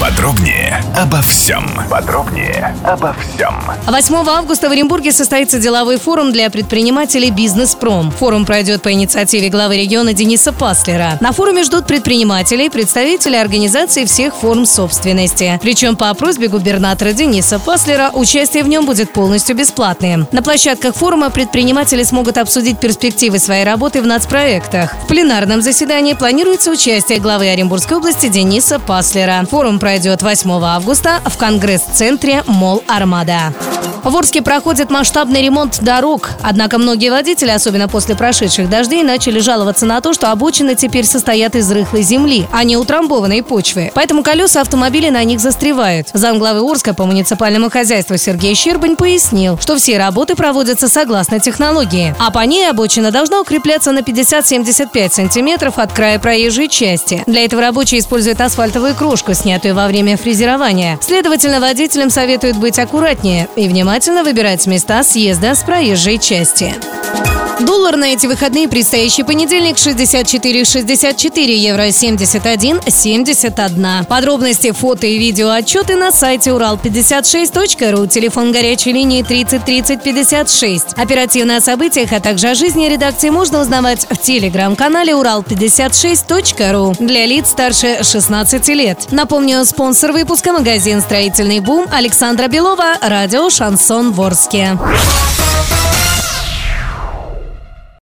Подробнее обо всем. Подробнее обо всем. 8 августа в Оренбурге состоится деловой форум для предпринимателей «Бизнес-пром». Форум пройдет по инициативе главы региона Дениса Паслера. На форуме ждут предпринимателей, представителей организаций всех форм собственности. Причем по просьбе губернатора Дениса Паслера участие в нем будет полностью бесплатным. На площадках форума предприниматели смогут обсудить перспективы своей работы в нацпроектах. В пленарном заседании планируется участие главы Оренбургской области Дениса Паслера. Форум пройдет 8 августа в Конгресс-центре Мол Армада. В Орске проходит масштабный ремонт дорог. Однако многие водители, особенно после прошедших дождей, начали жаловаться на то, что обочины теперь состоят из рыхлой земли, а не утрамбованной почвы. Поэтому колеса автомобилей на них застревают. Замглавы Орска по муниципальному хозяйству Сергей Щербань пояснил, что все работы проводятся согласно технологии. А по ней обочина должна укрепляться на 50-75 сантиметров от края проезжей части. Для этого рабочие используют асфальтовую крошку, снятую во время фрезерования. Следовательно, водителям советуют быть аккуратнее и внимательно выбирать места съезда с проезжей части. Доллар на эти выходные предстоящий понедельник 64,64 евро 71,71. Подробности, фото и видео отчеты на сайте урал56.ру. Телефон горячей линии 30 30 56. Оперативно о событиях, а также о жизни редакции можно узнавать в телеграм-канале урал56.ру для лиц старше 16 лет. Напомню, спонсор выпуска магазин «Строительный бум» Александра Белова, радио «Шансон Ворске».